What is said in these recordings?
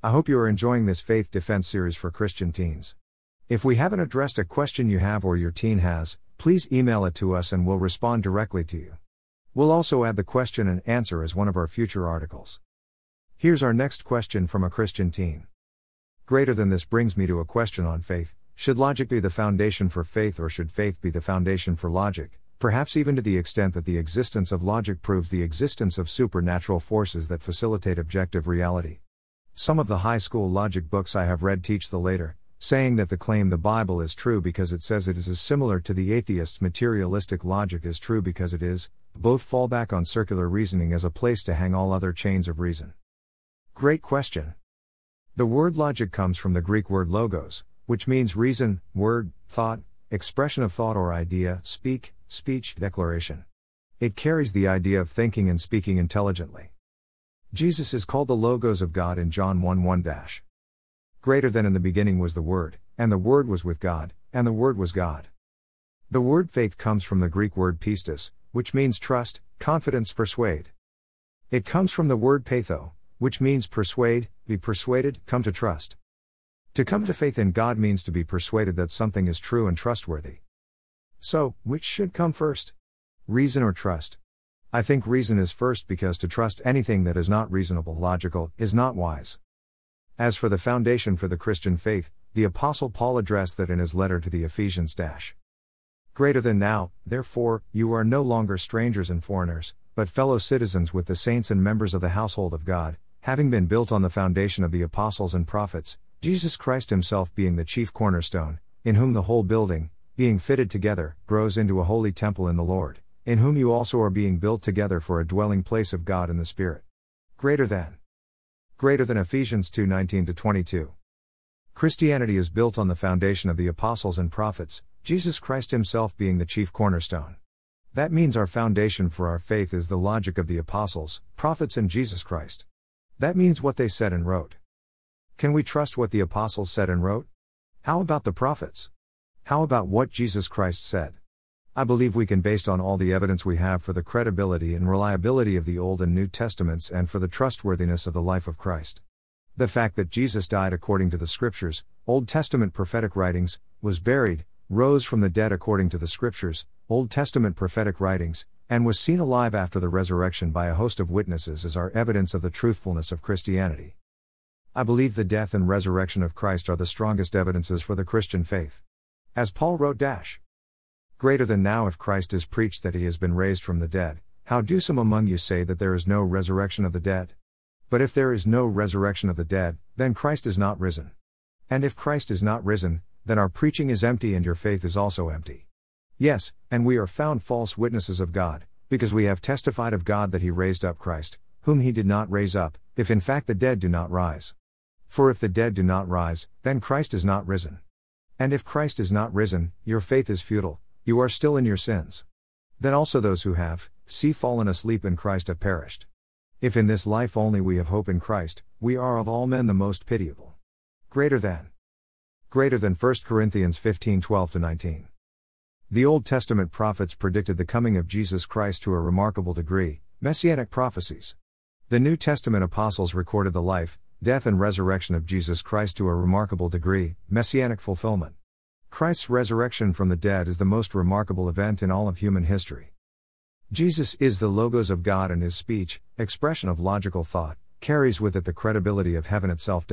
I hope you are enjoying this faith defense series for Christian teens. If we haven't addressed a question you have or your teen has, please email it to us and we'll respond directly to you. We'll also add the question and answer as one of our future articles. Here's our next question from a Christian teen. Greater than this brings me to a question on faith should logic be the foundation for faith or should faith be the foundation for logic? Perhaps even to the extent that the existence of logic proves the existence of supernatural forces that facilitate objective reality. Some of the high school logic books I have read teach the later, saying that the claim the Bible is true because it says it is as similar to the atheist's materialistic logic is true because it is, both fall back on circular reasoning as a place to hang all other chains of reason. Great question. The word logic comes from the Greek word logos, which means reason, word, thought, expression of thought or idea, speak, speech, declaration. It carries the idea of thinking and speaking intelligently. Jesus is called the Logos of God in John 1 1 dash. Greater than in the beginning was the Word, and the Word was with God, and the Word was God. The word faith comes from the Greek word pistis, which means trust, confidence, persuade. It comes from the word peitho, which means persuade, be persuaded, come to trust. To come to faith in God means to be persuaded that something is true and trustworthy. So, which should come first? Reason or trust? I think reason is first because to trust anything that is not reasonable, logical, is not wise. As for the foundation for the Christian faith, the Apostle Paul addressed that in his letter to the Ephesians. Dash. Greater than now, therefore, you are no longer strangers and foreigners, but fellow citizens with the saints and members of the household of God, having been built on the foundation of the apostles and prophets, Jesus Christ Himself being the chief cornerstone, in whom the whole building, being fitted together, grows into a holy temple in the Lord in whom you also are being built together for a dwelling place of God in the Spirit. Greater than. Greater than Ephesians 2 19 22. Christianity is built on the foundation of the apostles and prophets, Jesus Christ Himself being the chief cornerstone. That means our foundation for our faith is the logic of the apostles, prophets, and Jesus Christ. That means what they said and wrote. Can we trust what the apostles said and wrote? How about the prophets? How about what Jesus Christ said? I believe we can, based on all the evidence we have for the credibility and reliability of the Old and New Testaments and for the trustworthiness of the life of Christ. The fact that Jesus died according to the Scriptures, Old Testament prophetic writings, was buried, rose from the dead according to the Scriptures, Old Testament prophetic writings, and was seen alive after the resurrection by a host of witnesses is our evidence of the truthfulness of Christianity. I believe the death and resurrection of Christ are the strongest evidences for the Christian faith. As Paul wrote, dash, Greater than now, if Christ is preached that he has been raised from the dead, how do some among you say that there is no resurrection of the dead? But if there is no resurrection of the dead, then Christ is not risen. And if Christ is not risen, then our preaching is empty and your faith is also empty. Yes, and we are found false witnesses of God, because we have testified of God that he raised up Christ, whom he did not raise up, if in fact the dead do not rise. For if the dead do not rise, then Christ is not risen. And if Christ is not risen, your faith is futile, you are still in your sins. Then also those who have, see fallen asleep in Christ have perished. If in this life only we have hope in Christ, we are of all men the most pitiable. Greater than. Greater than 1 Corinthians 15 12 19. The Old Testament prophets predicted the coming of Jesus Christ to a remarkable degree, messianic prophecies. The New Testament apostles recorded the life, death, and resurrection of Jesus Christ to a remarkable degree, messianic fulfillment. Christ's resurrection from the dead is the most remarkable event in all of human history. Jesus is the Logos of God and his speech, expression of logical thought, carries with it the credibility of heaven itself.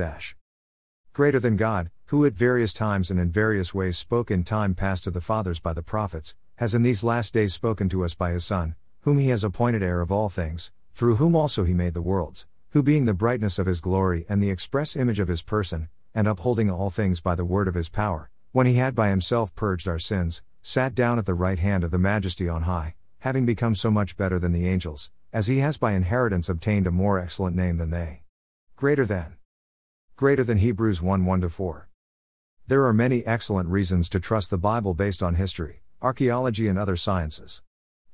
Greater than God, who at various times and in various ways spoke in time past to the fathers by the prophets, has in these last days spoken to us by his Son, whom he has appointed heir of all things, through whom also he made the worlds, who being the brightness of his glory and the express image of his person, and upholding all things by the word of his power, when he had by himself purged our sins, sat down at the right hand of the Majesty on high, having become so much better than the angels, as he has by inheritance obtained a more excellent name than they. Greater than. Greater than Hebrews 1 1 4. There are many excellent reasons to trust the Bible based on history, archaeology, and other sciences.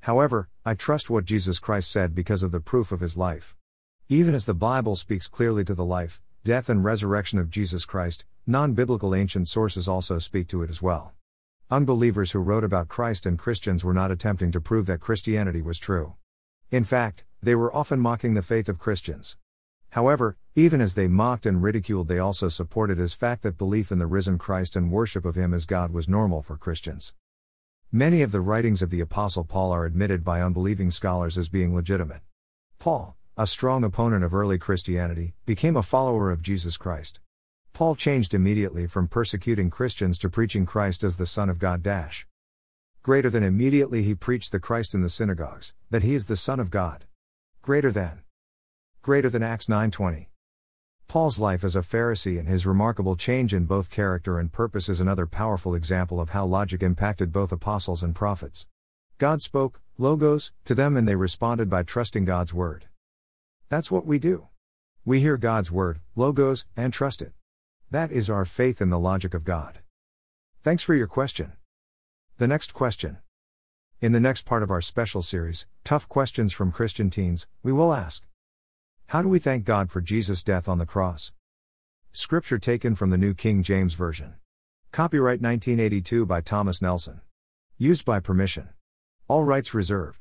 However, I trust what Jesus Christ said because of the proof of his life. Even as the Bible speaks clearly to the life, death, and resurrection of Jesus Christ, non biblical ancient sources also speak to it as well. Unbelievers who wrote about Christ and Christians were not attempting to prove that Christianity was true. In fact, they were often mocking the faith of Christians. However, even as they mocked and ridiculed, they also supported as fact that belief in the risen Christ and worship of him as God was normal for Christians. Many of the writings of the Apostle Paul are admitted by unbelieving scholars as being legitimate. Paul, a strong opponent of early Christianity, became a follower of Jesus Christ. Paul changed immediately from persecuting Christians to preaching Christ as the Son of God. Dash. Greater than immediately he preached the Christ in the synagogues, that he is the Son of God. Greater than greater than Acts 9:20. Paul's life as a Pharisee and his remarkable change in both character and purpose is another powerful example of how logic impacted both apostles and prophets. God spoke, logos, to them and they responded by trusting God's word. That's what we do. We hear God's word, logos, and trust it. That is our faith in the logic of God. Thanks for your question. The next question. In the next part of our special series, Tough Questions from Christian Teens, we will ask how do we thank God for Jesus' death on the cross? Scripture taken from the New King James Version. Copyright 1982 by Thomas Nelson. Used by permission. All rights reserved.